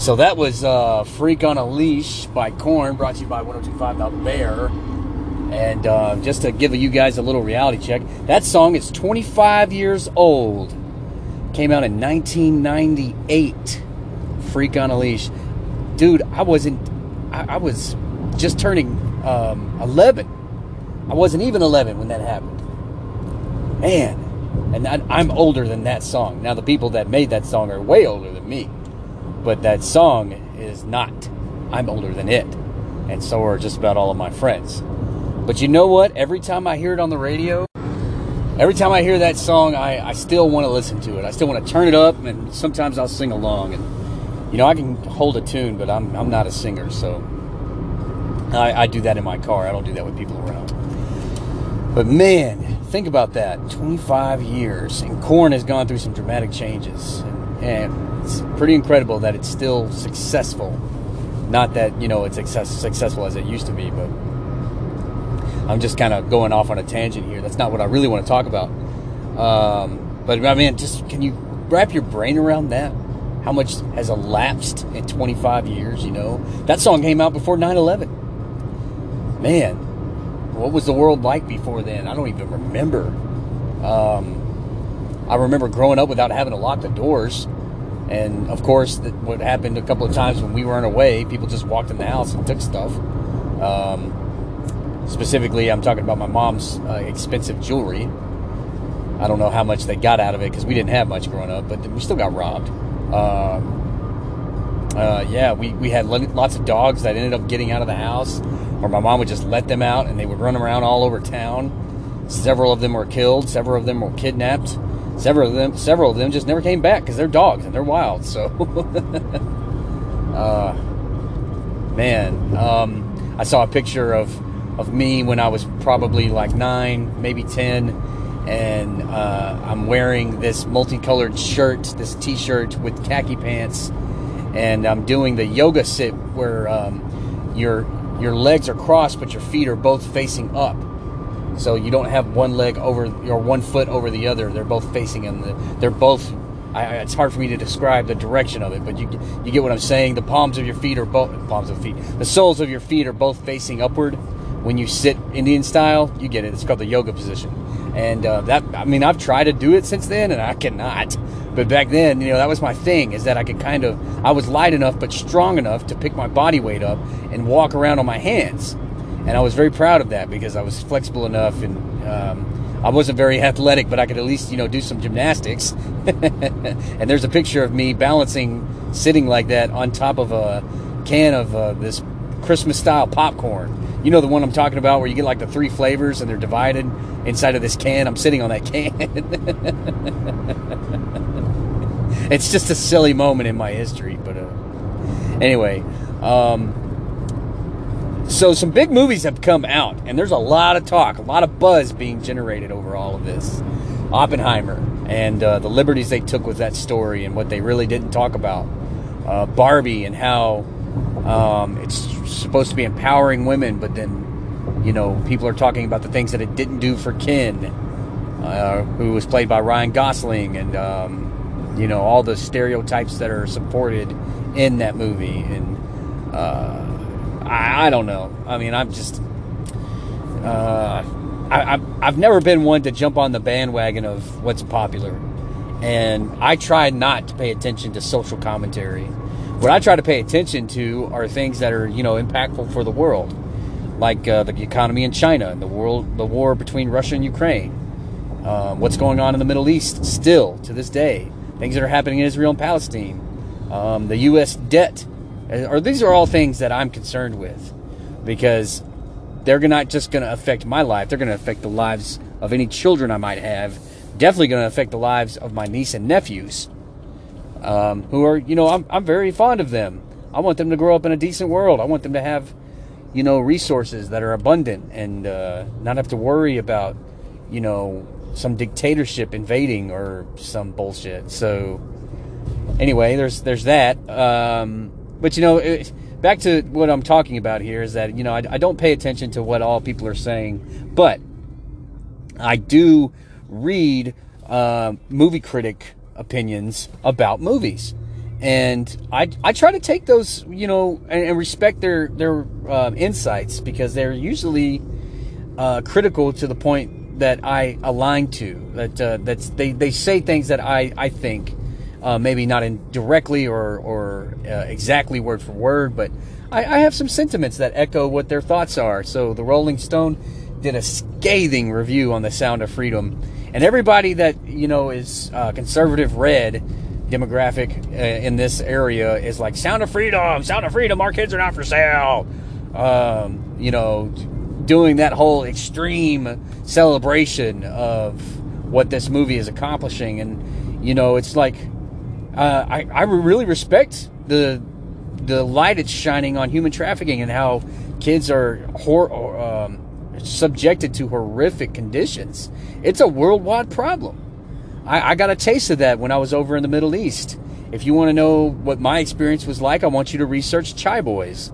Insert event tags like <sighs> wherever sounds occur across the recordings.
So that was uh, Freak on a Leash by Korn, brought to you by 1025 The Bear. And uh, just to give you guys a little reality check, that song is 25 years old. Came out in 1998. Freak on a Leash. Dude, I wasn't, I, I was just turning um, 11. I wasn't even 11 when that happened. Man, and I, I'm older than that song. Now, the people that made that song are way older than me but that song is not. I'm older than it, and so are just about all of my friends. But you know what? Every time I hear it on the radio, every time I hear that song, I, I still want to listen to it. I still want to turn it up, and sometimes I'll sing along. And you know, I can hold a tune, but I'm I'm not a singer, so I, I do that in my car. I don't do that with people around. But man, think about that 25 years, and Korn has gone through some dramatic changes. And, and it's pretty incredible that it's still successful. Not that, you know, it's success, successful as it used to be, but I'm just kind of going off on a tangent here. That's not what I really want to talk about. Um, but I mean, just can you wrap your brain around that? How much has elapsed in 25 years, you know? That song came out before 9 11. Man, what was the world like before then? I don't even remember. Um, I remember growing up without having to lock the doors. And of course, what happened a couple of times when we weren't away, people just walked in the house and took stuff. Um, specifically, I'm talking about my mom's uh, expensive jewelry. I don't know how much they got out of it because we didn't have much growing up, but we still got robbed. Um, uh, yeah, we, we had lots of dogs that ended up getting out of the house, or my mom would just let them out and they would run around all over town. Several of them were killed, several of them were kidnapped several of them several of them just never came back because they're dogs and they're wild so. <laughs> Uh, man um, i saw a picture of of me when i was probably like nine maybe ten and uh, i'm wearing this multicolored shirt this t-shirt with khaki pants and i'm doing the yoga sit where um, your your legs are crossed but your feet are both facing up so you don't have one leg over or one foot over the other. They're both facing in they're both. I, it's hard for me to describe the direction of it, but you you get what I'm saying. The palms of your feet are both palms of feet. The soles of your feet are both facing upward. When you sit Indian style, you get it. It's called the yoga position, and uh, that I mean I've tried to do it since then, and I cannot. But back then, you know, that was my thing. Is that I could kind of I was light enough but strong enough to pick my body weight up and walk around on my hands and I was very proud of that because I was flexible enough and um, I wasn't very athletic, but I could at least you know do some gymnastics. <laughs> and there's a picture of me balancing, sitting like that on top of a can of uh, this Christmas style popcorn. You know the one I'm talking about, where you get like the three flavors and they're divided inside of this can. I'm sitting on that can. <laughs> it's just a silly moment in my history, but uh, anyway. Um, so some big movies have come out, and there's a lot of talk, a lot of buzz being generated over all of this. Oppenheimer and uh, the liberties they took with that story, and what they really didn't talk about. Uh, Barbie and how um, it's supposed to be empowering women, but then you know people are talking about the things that it didn't do for Ken, uh, who was played by Ryan Gosling, and um, you know all the stereotypes that are supported in that movie, and uh, I, I don't know. I mean, I'm just. Uh, I, I've never been one to jump on the bandwagon of what's popular. And I try not to pay attention to social commentary. What I try to pay attention to are things that are, you know, impactful for the world, like uh, the economy in China and the world, the war between Russia and Ukraine, uh, what's going on in the Middle East still to this day, things that are happening in Israel and Palestine, um, the U.S. debt or these are all things that I'm concerned with because they're not just going to affect my life, they're going to affect the lives of any children I might have. Definitely going to affect the lives of my niece and nephews, um, who are, you know, I'm, I'm very fond of them. I want them to grow up in a decent world. I want them to have, you know, resources that are abundant and uh, not have to worry about, you know, some dictatorship invading or some bullshit. So, anyway, there's there's that. Um, but you know, it, back to what I'm talking about here is that you know I, I don't pay attention to what all people are saying, but I do read uh, movie critic opinions about movies, and I, I try to take those you know and, and respect their their uh, insights because they're usually uh, critical to the point that I align to that uh, that's they, they say things that I I think uh, maybe not in directly or or uh, exactly word for word but I, I have some sentiments that echo what their thoughts are so the Rolling Stone did a scathing review on the Sound of Freedom and everybody that you know is uh, conservative red demographic uh, in this area is like Sound of Freedom, Sound of Freedom. Our kids are not for sale. Um, you know, doing that whole extreme celebration of what this movie is accomplishing, and you know, it's like uh, I I really respect the the light it's shining on human trafficking and how kids are hor- um, subjected to horrific conditions. It's a worldwide problem. I, I got a taste of that when I was over in the Middle East. If you want to know what my experience was like, I want you to research Chai Boys.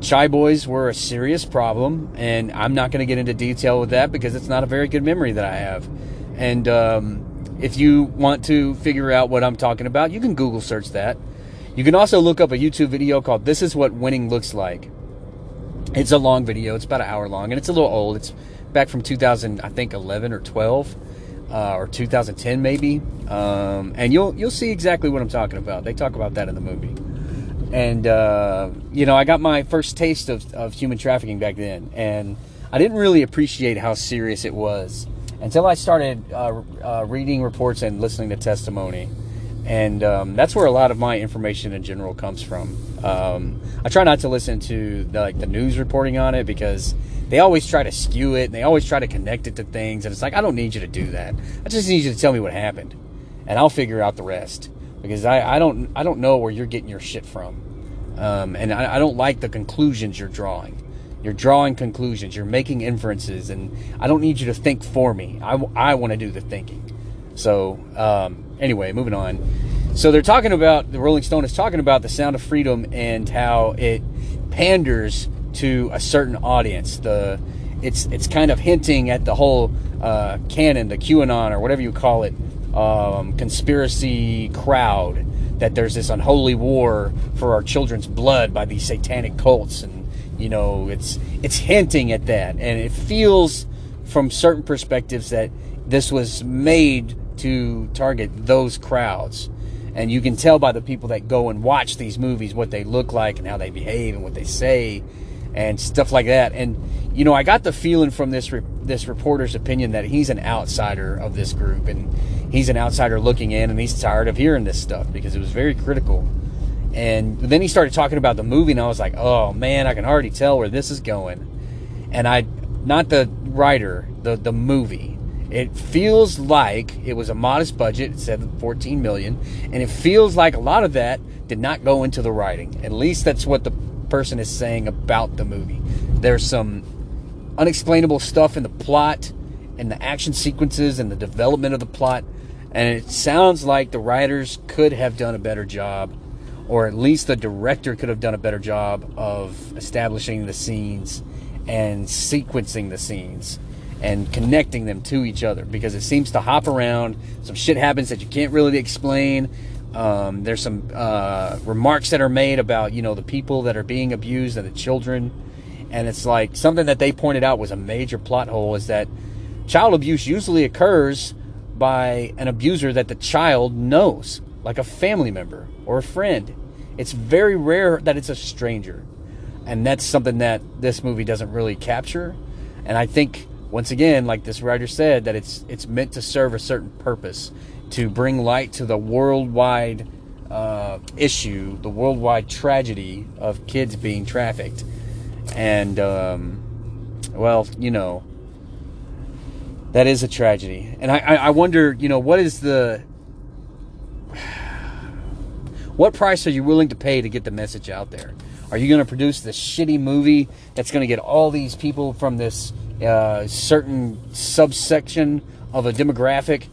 Chai boys were a serious problem, and I'm not going to get into detail with that because it's not a very good memory that I have. And um, if you want to figure out what I'm talking about, you can Google search that. You can also look up a YouTube video called This is What Winning Looks Like. It's a long video, it's about an hour long, and it's a little old. It's back from 2000, I think 11 or 12 uh, or 2010 maybe, um, and you'll you'll see exactly what I'm talking about. They talk about that in the movie, and uh, you know I got my first taste of, of human trafficking back then, and I didn't really appreciate how serious it was until I started uh, uh reading reports and listening to testimony, and um, that's where a lot of my information in general comes from. Um, I try not to listen to the, like the news reporting on it because they always try to skew it and they always try to connect it to things. And it's like, I don't need you to do that. I just need you to tell me what happened and I'll figure out the rest because I, I don't, I don't know where you're getting your shit from. Um, and I, I don't like the conclusions you're drawing. You're drawing conclusions. You're making inferences, and I don't need you to think for me. I, I want to do the thinking. So, um, anyway, moving on. So they're talking about the Rolling Stone is talking about the Sound of Freedom and how it panders to a certain audience. The it's it's kind of hinting at the whole uh, canon, the QAnon or whatever you call it, um, conspiracy crowd. That there's this unholy war for our children's blood by these satanic cults, and you know it's it's hinting at that, and it feels from certain perspectives that this was made to target those crowds. And you can tell by the people that go and watch these movies what they look like and how they behave and what they say and stuff like that. And you know, I got the feeling from this re- this reporter's opinion that he's an outsider of this group, and he's an outsider looking in, and he's tired of hearing this stuff because it was very critical. And then he started talking about the movie, and I was like, oh man, I can already tell where this is going. And I, not the writer, the the movie. It feels like it was a modest budget. It said 14 million, and it feels like a lot of that did not go into the writing. At least that's what the person is saying about the movie. There's some unexplainable stuff in the plot and the action sequences and the development of the plot. And it sounds like the writers could have done a better job, or at least the director could have done a better job of establishing the scenes and sequencing the scenes and connecting them to each other because it seems to hop around. Some shit happens that you can't really explain. Um, there's some uh, remarks that are made about you know the people that are being abused and the children, and it's like something that they pointed out was a major plot hole is that child abuse usually occurs by an abuser that the child knows, like a family member or a friend. It's very rare that it's a stranger, and that's something that this movie doesn't really capture. And I think once again, like this writer said, that it's it's meant to serve a certain purpose to bring light to the worldwide uh, issue, the worldwide tragedy of kids being trafficked. And, um, well, you know, that is a tragedy. And I, I wonder, you know, what is the. What price are you willing to pay to get the message out there? Are you going to produce this shitty movie that's going to get all these people from this uh, certain subsection of a demographic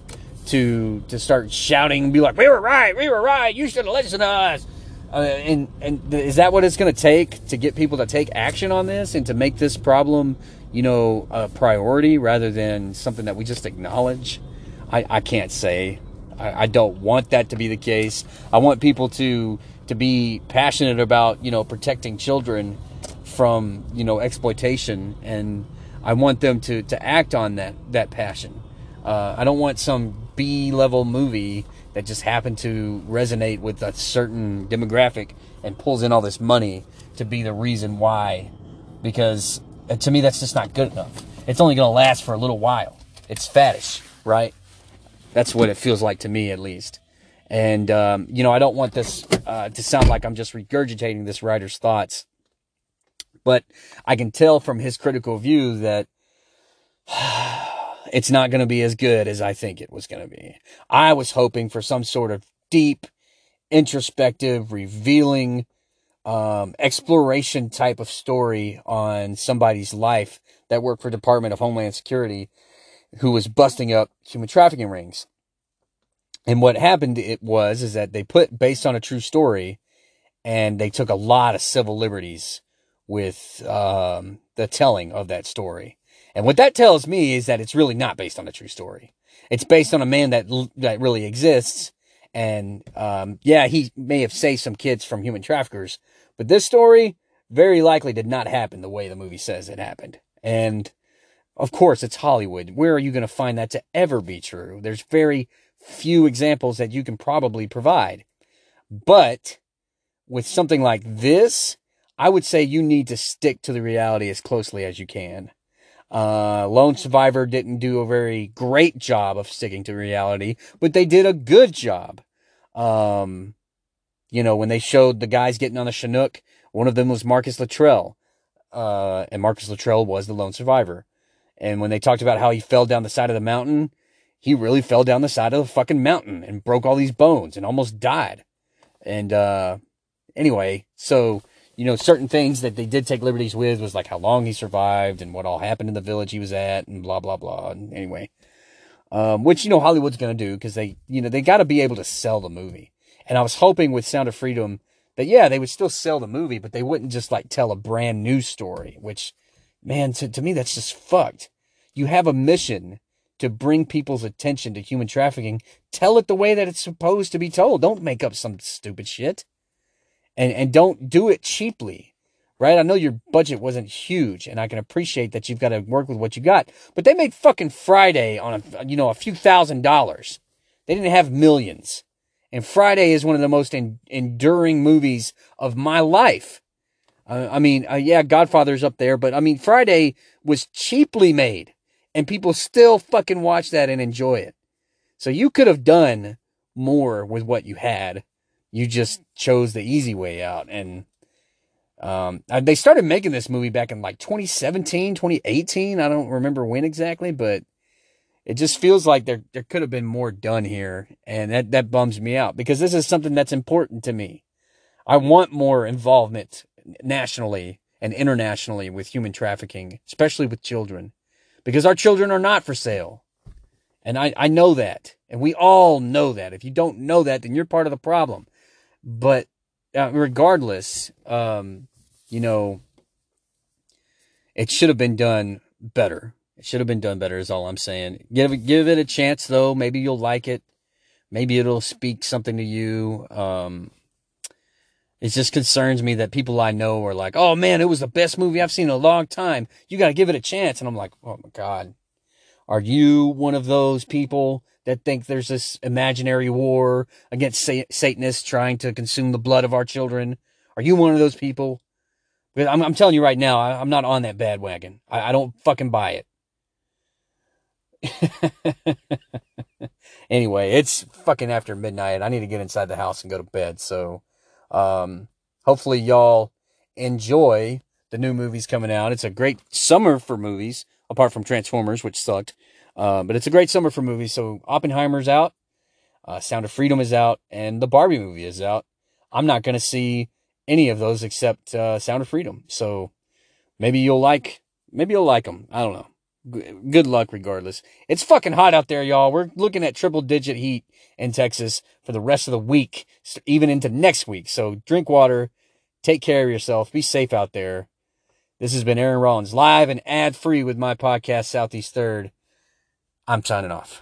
to to start shouting and be like, "We were right, we were right. You should have listened to us." Uh, and and is that what it's going to take to get people to take action on this and to make this problem, you know, a priority rather than something that we just acknowledge? I, I can't say. I, I don't want that to be the case. I want people to to be passionate about you know protecting children from you know exploitation, and I want them to to act on that that passion. Uh, I don't want some B level movie that just happened to resonate with a certain demographic and pulls in all this money to be the reason why. Because uh, to me, that's just not good enough. It's only going to last for a little while. It's faddish, right? That's what it feels like to me, at least. And, um, you know, I don't want this uh, to sound like I'm just regurgitating this writer's thoughts. But I can tell from his critical view that <sighs> it's not going to be as good as I think it was going to be. I was hoping for some sort of deep, introspective, revealing, um, exploration type of story on somebody's life that worked for Department of Homeland Security who was busting up human trafficking rings. And what happened it was is that they put based on a true story and they took a lot of civil liberties with um, the telling of that story. And what that tells me is that it's really not based on a true story. It's based on a man that that really exists. And um, yeah, he may have saved some kids from human traffickers, but this story very likely did not happen the way the movie says it happened. And of course, it's Hollywood. Where are you going to find that to ever be true? There's very few examples that you can probably provide. But with something like this, I would say you need to stick to the reality as closely as you can. Uh, Lone Survivor didn't do a very great job of sticking to reality, but they did a good job. Um, you know, when they showed the guys getting on the Chinook, one of them was Marcus Luttrell. Uh, and Marcus Luttrell was the lone survivor. And when they talked about how he fell down the side of the mountain, he really fell down the side of the fucking mountain and broke all these bones and almost died. And, uh, anyway, so, you know, certain things that they did take liberties with was like how long he survived and what all happened in the village he was at and blah, blah, blah. And anyway, um, which, you know, Hollywood's going to do because they, you know, they got to be able to sell the movie. And I was hoping with Sound of Freedom that, yeah, they would still sell the movie, but they wouldn't just like tell a brand new story, which, man, to, to me, that's just fucked. You have a mission to bring people's attention to human trafficking. Tell it the way that it's supposed to be told. Don't make up some stupid shit. And, and don't do it cheaply, right? I know your budget wasn't huge and I can appreciate that you've got to work with what you got, but they made fucking Friday on a, you know, a few thousand dollars. They didn't have millions. And Friday is one of the most en- enduring movies of my life. Uh, I mean, uh, yeah, Godfather's up there, but I mean, Friday was cheaply made and people still fucking watch that and enjoy it. So you could have done more with what you had. You just chose the easy way out. And um, they started making this movie back in like 2017, 2018. I don't remember when exactly, but it just feels like there there could have been more done here, and that that bums me out because this is something that's important to me. I want more involvement nationally and internationally with human trafficking, especially with children because our children are not for sale. And I, I know that. And we all know that. If you don't know that, then you're part of the problem. But uh, regardless, um, you know, it should have been done better. It should have been done better, is all I'm saying. Give it, give it a chance, though. Maybe you'll like it. Maybe it'll speak something to you. Um, it just concerns me that people I know are like, oh man, it was the best movie I've seen in a long time. You got to give it a chance. And I'm like, oh my God. Are you one of those people that think there's this imaginary war against Satanists trying to consume the blood of our children? Are you one of those people? I'm, I'm telling you right now, I, am not on that bad wagon. I, I don't fucking buy it. <laughs> anyway, it's fucking after midnight. I need to get inside the house and go to bed. So, um, hopefully y'all enjoy the new movies coming out. It's a great summer for movies, apart from Transformers, which sucked. Uh, but it's a great summer for movies. So Oppenheimer's out, uh, Sound of Freedom is out, and the Barbie movie is out. I'm not going to see any of those except uh, Sound of Freedom. So maybe you'll like, maybe you'll like them. I don't know good luck regardless. It's fucking hot out there, y'all. We're looking at triple digit heat in Texas for the rest of the week, even into next week. So drink water, take care of yourself, be safe out there. This has been Aaron Rollins live and ad free with my podcast, Southeast Third. I'm signing off.